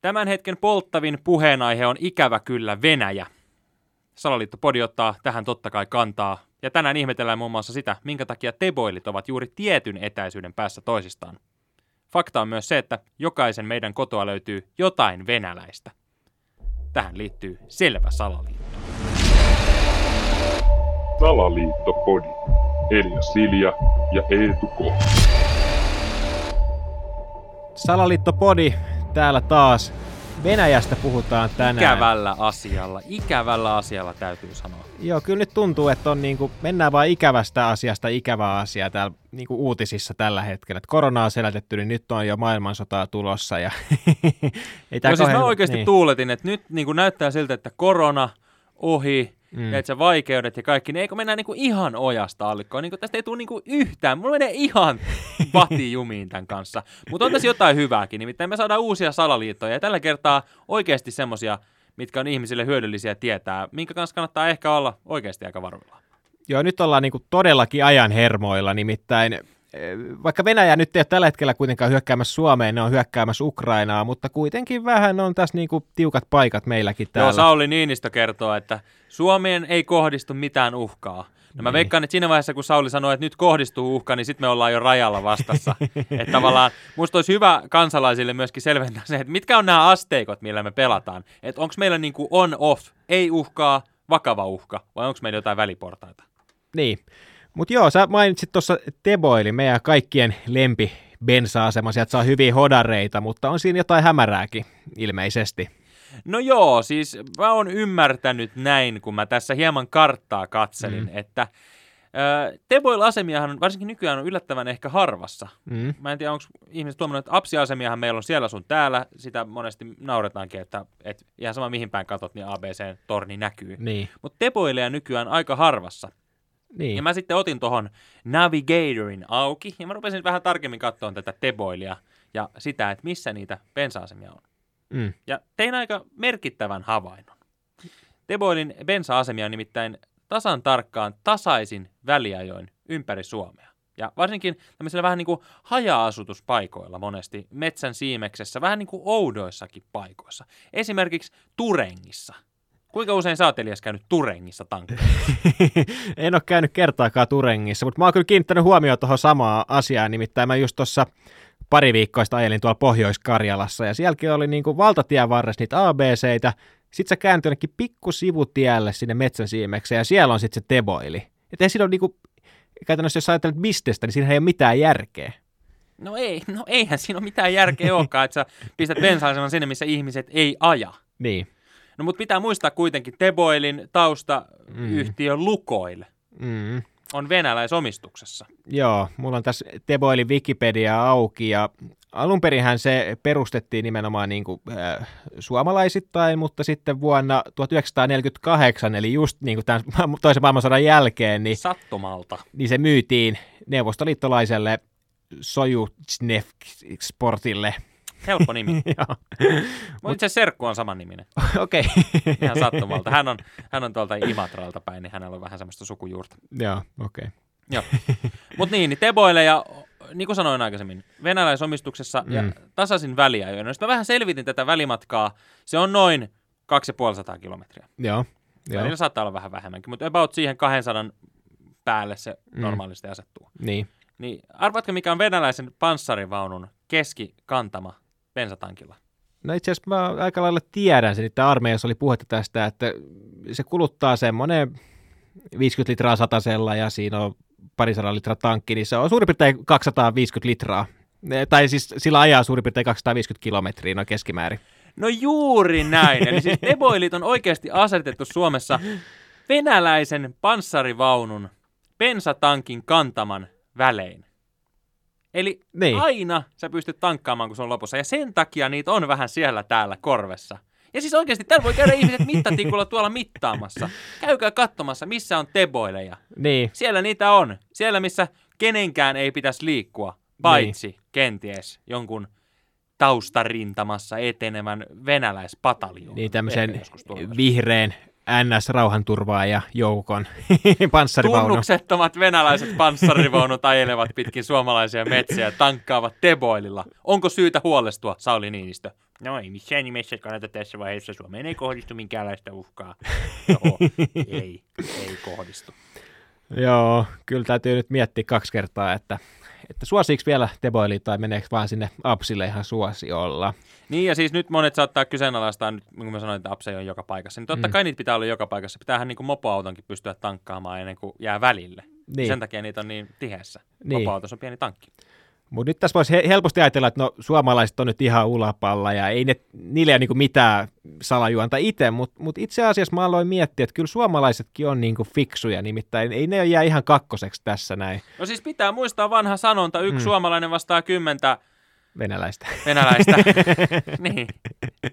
Tämän hetken polttavin puheenaihe on ikävä kyllä Venäjä. Salaliitto Podi ottaa tähän totta kai kantaa, ja tänään ihmetellään muun muassa sitä, minkä takia teboilit ovat juuri tietyn etäisyyden päässä toisistaan. Fakta on myös se, että jokaisen meidän kotoa löytyy jotain venäläistä. Tähän liittyy selvä salaliitto. Salaliittopodi. Elia Silja ja Eetu K. Salaliittopodi täällä taas. Venäjästä puhutaan tänään. Ikävällä asialla, ikävällä asialla täytyy sanoa. Joo, kyllä nyt tuntuu, että on niinku, mennään vain ikävästä asiasta ikävää asiaa täällä niinku uutisissa tällä hetkellä. Et korona on selätetty, niin nyt on jo maailmansotaa tulossa. Ja ei tää no siis mä oikeasti niin. tuuletin, että nyt niinku näyttää siltä, että korona ohi, mm. ja että vaikeudet ja kaikki, niin eikö mennä niinku ihan ojasta allikkoon? Niinku tästä ei tule niinku yhtään, mulla menee ihan jumiin tämän kanssa. Mutta on tässä jotain hyvääkin, nimittäin me saadaan uusia salaliittoja, ja tällä kertaa oikeasti semmosia, mitkä on ihmisille hyödyllisiä tietää, minkä kanssa kannattaa ehkä olla oikeasti aika varuilla. Joo, nyt ollaan niinku todellakin ajan hermoilla, nimittäin vaikka Venäjä nyt ei ole tällä hetkellä kuitenkaan hyökkäämässä Suomeen, ne on hyökkäämässä Ukrainaa, mutta kuitenkin vähän on tässä niinku tiukat paikat meilläkin täällä. Joo, Sauli Niinistö kertoo, että Suomeen ei kohdistu mitään uhkaa. No mä niin. veikkaan, että siinä vaiheessa, kun Sauli sanoi, että nyt kohdistuu uhka, niin sitten me ollaan jo rajalla vastassa. että tavallaan musta olisi hyvä kansalaisille myöskin selventää se, että mitkä on nämä asteikot, millä me pelataan. Että onko meillä niinku on-off, ei uhkaa, vakava uhka, vai onko meillä jotain väliportaita? Niin. Mutta joo, sä mainitsit tuossa Teboili, meidän kaikkien lempi bensa-asema, sieltä saa hyviä hodareita, mutta on siinä jotain hämärääkin ilmeisesti. No joo, siis mä oon ymmärtänyt näin, kun mä tässä hieman karttaa katselin, mm. että äh, Teboil-asemiahan varsinkin nykyään on yllättävän ehkä harvassa. Mm. Mä en tiedä, onko ihmiset tuomannut, että apsiasemiahan meillä on siellä sun täällä. Sitä monesti nauretaankin, että, että ihan sama mihin päin katot, niin ABC-torni näkyy. Niin. Mutta Teboileja nykyään aika harvassa. Niin. Ja mä sitten otin tuohon Navigatorin auki, ja mä rupesin vähän tarkemmin katsoa tätä Teboilia ja sitä, että missä niitä bensa-asemia on. Mm. Ja tein aika merkittävän havainnon. Teboilin bensa-asemia on nimittäin tasan tarkkaan tasaisin väliajoin ympäri Suomea. Ja varsinkin tämmöisillä vähän niin kuin haja-asutuspaikoilla monesti, metsän siimeksessä, vähän niin kuin oudoissakin paikoissa. Esimerkiksi Turengissa – Kuinka usein sä oot Elias käynyt Turengissa tankilla? en ole käynyt kertaakaan Turengissa, mutta mä oon kyllä kiinnittänyt huomioon tuohon samaa asiaa, nimittäin mä just tuossa pari viikkoista ajelin tuolla Pohjois-Karjalassa ja sielläkin oli niin kuin valtatien varressa niitä ABCitä, sitten sä käännyt jonnekin pikku sivutielle sinne metsän siimekseen ja siellä on sitten se teboili. Että ei siinä ole niin kuin, käytännössä jos ajattelet bistestä, niin siinä ei ole mitään järkeä. No ei, no eihän siinä ole mitään järkeä olekaan, että sä pistät bensa sinne, missä ihmiset ei aja. Niin. No mutta pitää muistaa kuitenkin, Teboilin taustayhtiö mm. Lukoil mm. on venäläisomistuksessa. Joo, mulla on tässä Teboilin Wikipedia auki ja alun perinhän se perustettiin nimenomaan niin kuin, äh, suomalaisittain, mutta sitten vuonna 1948, eli just niin kuin tämän toisen maailmansodan jälkeen, niin, Sattumalta. niin se myytiin neuvostoliittolaiselle Sojutnevk-sportille – Helppo nimi. Mutta itse Serkku on saman niminen. Okei. Okay. Ihan sattumalta. Hän on, hän on tuolta Imatralta päin, niin hänellä on vähän semmoista sukujuurta. Joo, okei. Okay. Joo. Mutta niin, niin Teboille ja niin kuin sanoin aikaisemmin, venäläisomistuksessa mm. ja tasaisin väliä. No, mä vähän selvitin tätä välimatkaa. Se on noin 2500 kilometriä. Joo. Joo. Välillä saattaa olla vähän vähemmänkin, mutta about siihen 200 päälle se mm. normaalisti asettuu. Niin. Niin arvatko, mikä on venäläisen panssarivaunun keskikantama bensatankilla? No itse asiassa mä aika lailla tiedän sen, että armeijassa oli puhetta tästä, että se kuluttaa semmoinen 50 litraa satasella ja siinä on parisadan litraa tankki, niin se on suurin piirtein 250 litraa. Tai siis sillä ajaa suurin piirtein 250 kilometriä noin keskimäärin. No juuri näin. Eli siis Eboilit on oikeasti asetettu Suomessa venäläisen panssarivaunun bensatankin kantaman välein. Eli niin. aina sä pystyt tankkaamaan, kun se on lopussa. Ja sen takia niitä on vähän siellä täällä korvessa. Ja siis oikeasti täällä voi käydä ihmiset mittatikulla tuolla mittaamassa. Käykää katsomassa, missä on teboileja. Niin. Siellä niitä on. Siellä, missä kenenkään ei pitäisi liikkua, paitsi niin. kenties jonkun taustarintamassa etenevän venäläispataljoon. Niin tämmöisen vihreän NS-rauhanturvaaja joukon panssarivaunu. Tunnuksettomat venäläiset panssarivaunut ajelevat pitkin suomalaisia metsiä ja tankkaavat Teboililla. Onko syytä huolestua, Sauli Niinistö? No ei missään nimessä kannata tässä vaiheessa. Suomeen ei kohdistu minkäänlaista uhkaa. Oho, ei, ei kohdistu. Joo, kyllä täytyy nyt miettiä kaksi kertaa, että, että suosiiko vielä Teboili tai meneekö vaan sinne Apsille ihan suosiolla. Niin ja siis nyt monet saattaa kyseenalaistaa, nyt kun mä sanoin, että Apse on joka paikassa, niin totta mm. kai niitä pitää olla joka paikassa. Pitäähän niin kuin mopoautonkin pystyä tankkaamaan ennen kuin jää välille. Niin. Sen takia niitä on niin tiheässä. Niin. Mopoautossa on pieni tankki. Mutta nyt tässä voisi helposti ajatella, että no suomalaiset on nyt ihan ulapalla ja ei ne, niille ole niinku mitään salajuonta itse, mutta mut itse asiassa mä aloin miettiä, että kyllä suomalaisetkin on niinku fiksuja, nimittäin ei ne jää ihan kakkoseksi tässä näin. No siis pitää muistaa vanha sanonta, yksi mm. suomalainen vastaa kymmentä Venäläistä. Venäläistä. niin.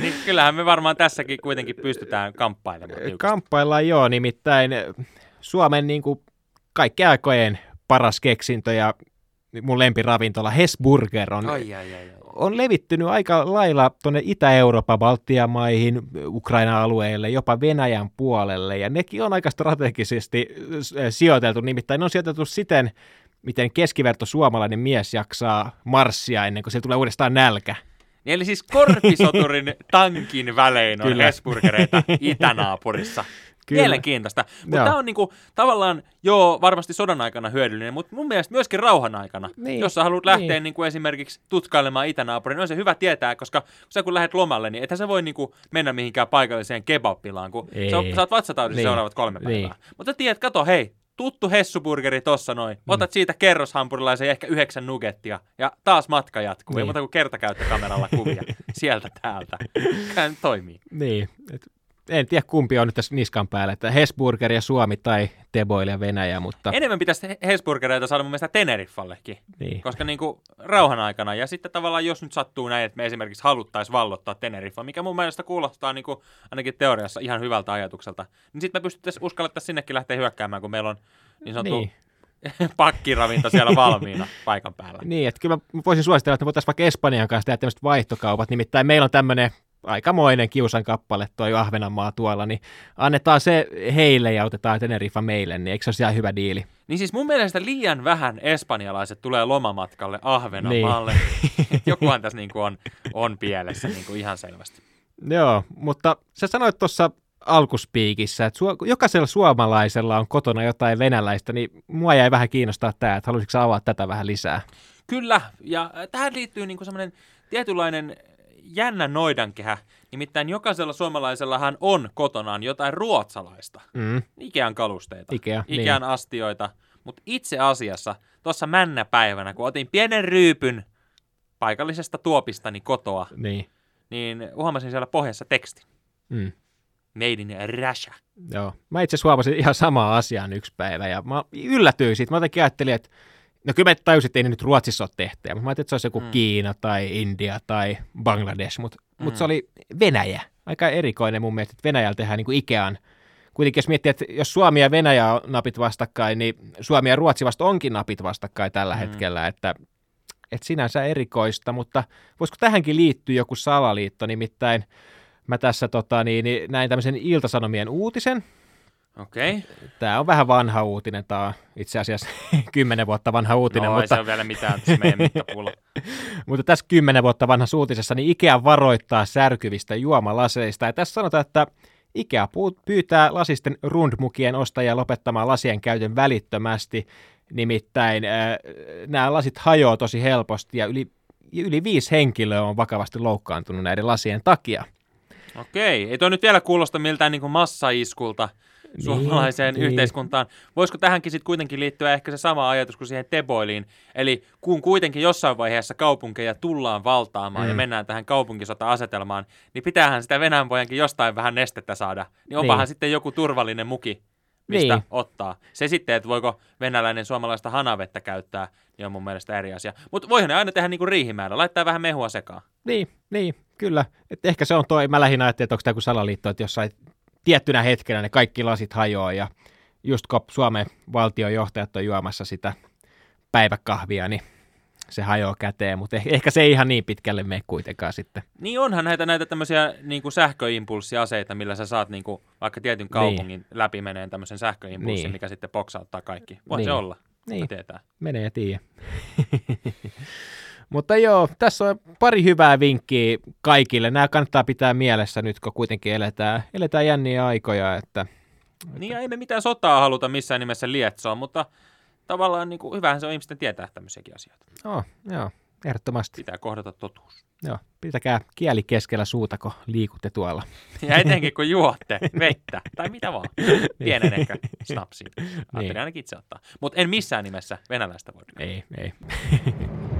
niin. Kyllähän me varmaan tässäkin kuitenkin pystytään kamppailemaan. Tiukasti. Kamppaillaan joo, nimittäin Suomen niin kuin kaikki aikojen paras keksintö ja mun lempiravintola Hesburger on, ai, ai, ai, ai. on levittynyt aika lailla tuonne Itä-Euroopan, Baltian maihin, Ukraina-alueelle, jopa Venäjän puolelle, ja nekin on aika strategisesti sijoiteltu, nimittäin ne on sijoiteltu siten, miten keskiverto suomalainen mies jaksaa marssia ennen kuin se tulee uudestaan nälkä. Niin eli siis korpisoturin tankin välein on Hesburgereita itänaapurissa. Kyllä. Mielenkiintoista. Mutta tämä on niinku, tavallaan, joo, varmasti sodan aikana hyödyllinen, mutta mun mielestä myöskin rauhan aikana. Niin. Jos sä haluat lähteä niin. Niinku esimerkiksi tutkailemaan itänaapurin, niin on se hyvä tietää, koska kun sä kun lähdet lomalle, niin ethän sä voi niinku mennä mihinkään paikalliseen kebabpilaan, kun sä, sä oot vatsataudissa niin. seuraavat kolme päivää. Niin. Mutta sä tiedät, kato, hei, tuttu hessuburgeri tossa noin. Mm. Otat siitä kerroshampurilaisen ja ehkä yhdeksän nugettia. Ja taas matka jatkuu. Niin. Ei muuta kuin kertakäyttökameralla kuvia sieltä täältä. Käyn toimii. Niin. Et en tiedä kumpi on nyt tässä niskan päällä, että Hesburger ja Suomi tai Teboil ja Venäjä, mutta... Enemmän pitäisi Hesburgereita saada mun mielestä Tenerifallekin, niin. koska niin kuin rauhan aikana, ja sitten tavallaan jos nyt sattuu näin, että me esimerkiksi haluttaisiin vallottaa Teneriffa, mikä mun mielestä kuulostaa niin kuin, ainakin teoriassa ihan hyvältä ajatukselta, niin sitten me pystyttäisiin uskallettaisiin sinnekin lähteä hyökkäämään, kun meillä on niin sanottu niin pakkiravinto siellä valmiina paikan päällä. Niin, että kyllä mä voisin suositella, että me voitaisiin vaikka Espanjan kanssa tehdä tämmöiset vaihtokaupat, nimittäin meillä on tämmöinen aikamoinen kiusan kappale toi Ahvenanmaa tuolla, niin annetaan se heille ja otetaan Teneriffa meille, niin eikö se ole ihan hyvä diili? Niin siis mun mielestä liian vähän espanjalaiset tulee lomamatkalle Ahvenanmaalle. Niin. Jokuhan tässä niin kuin on, on pielessä niin kuin ihan selvästi. Joo, mutta sä sanoit tuossa alkuspiikissä, että su- jokaisella suomalaisella on kotona jotain venäläistä, niin mua jäi vähän kiinnostaa tämä, että haluaisitko avaa tätä vähän lisää? Kyllä, ja tähän liittyy niin semmoinen tietynlainen jännä noidankehä. Nimittäin jokaisella suomalaisellahan on kotonaan jotain ruotsalaista. Mm. Ikean kalusteita, Ikea, Ikean niin. astioita. Mutta itse asiassa tuossa männäpäivänä, kun otin pienen ryypyn paikallisesta tuopistani kotoa, niin, niin huomasin siellä pohjassa tekstin. Mm. Made in Russia. Joo. Mä itse asiassa huomasin ihan samaa asiaa yksi päivä ja mä yllätyin siitä. Mä jotenkin ajattelin, että No kyllä mä tajusin, että ei ne nyt Ruotsissa ole tehty, mutta mä ajattelin, että se olisi joku mm. Kiina tai India tai Bangladesh, mutta mm. mut se oli Venäjä. Aika erikoinen mun mielestä, että Venäjällä tehdään niin kuin Ikean. Kuitenkin jos miettii, että jos Suomi ja Venäjä on napit vastakkain, niin Suomi ja Ruotsi vasta onkin napit vastakkain tällä mm. hetkellä, että, että sinänsä erikoista, mutta voisiko tähänkin liittyä joku salaliitto, nimittäin mä tässä tota, niin, niin näin tämmöisen Iltasanomien uutisen, Okei. Okay. Tämä on vähän vanha uutinen, tämä on itse asiassa kymmenen vuotta vanha uutinen. No, mutta... ei se ole vielä mitään tässä meidän mittapulla. mutta tässä kymmenen vuotta vanhassa uutisessa niin Ikea varoittaa särkyvistä juomalaseista. Ja tässä sanotaan, että Ikea pyytää lasisten rundmukien ostajia lopettamaan lasien käytön välittömästi. Nimittäin äh, nämä lasit hajoaa tosi helposti ja yli, yli viisi henkilöä on vakavasti loukkaantunut näiden lasien takia. Okei, ei tuo nyt vielä kuulosta miltään niin massaiskulta niin, suomalaiseen niin, yhteiskuntaan. Voisiko tähänkin sitten kuitenkin liittyä ehkä se sama ajatus kuin siihen Teboiliin? Eli kun kuitenkin jossain vaiheessa kaupunkeja tullaan valtaamaan mm. ja mennään tähän kaupunkisota-asetelmaan, niin pitäähän sitä Venäjän pojankin jostain vähän nestettä saada. Niin onpahan niin. sitten joku turvallinen muki, mistä niin. ottaa. Se sitten, että voiko venäläinen suomalaista hanavettä käyttää, niin on mun mielestä eri asia. Mutta voihan ne aina tehdä niin kuin riihimäärä, laittaa vähän mehua sekaan. Niin, niin kyllä. Et ehkä se on toi, mä lähinnä ajattelin, että onko tämä kuin salaliitto, että jossain tiettynä hetkenä ne kaikki lasit hajoaa ja just kun Suomen valtiojohtajat on juomassa sitä päiväkahvia, niin se hajoaa käteen, mutta eh- ehkä se ei ihan niin pitkälle mene kuitenkaan sitten. Niin onhan näitä, näitä tämmöisiä niin kuin sähköimpulssiaseita, millä sä saat niin kuin, vaikka tietyn kaupungin niin. läpi meneen tämmöisen sähköimpulssin, niin. mikä sitten boksauttaa kaikki. Voi niin. se olla, niin. tietää. Menee ja tiedä. Mutta joo, tässä on pari hyvää vinkkiä kaikille. Nämä kannattaa pitää mielessä nyt, kun kuitenkin eletään, eletään jänniä aikoja. Että, että... Niin ja ei me mitään sotaa haluta missään nimessä lietsoa, mutta tavallaan niin kuin, hyvähän se on ihmisten tietää tämmöisiäkin asioita. Oh, joo, ehdottomasti. Pitää kohdata totuus. Joo, pitäkää kieli keskellä suuta, kun liikutte tuolla. Ja etenkin kun juotte vettä, tai mitä vaan. Pienen ehkä snapsin. Ajattelin niin. ainakin itse ottaa. Mutta en missään nimessä venäläistä voi. Ei, ei.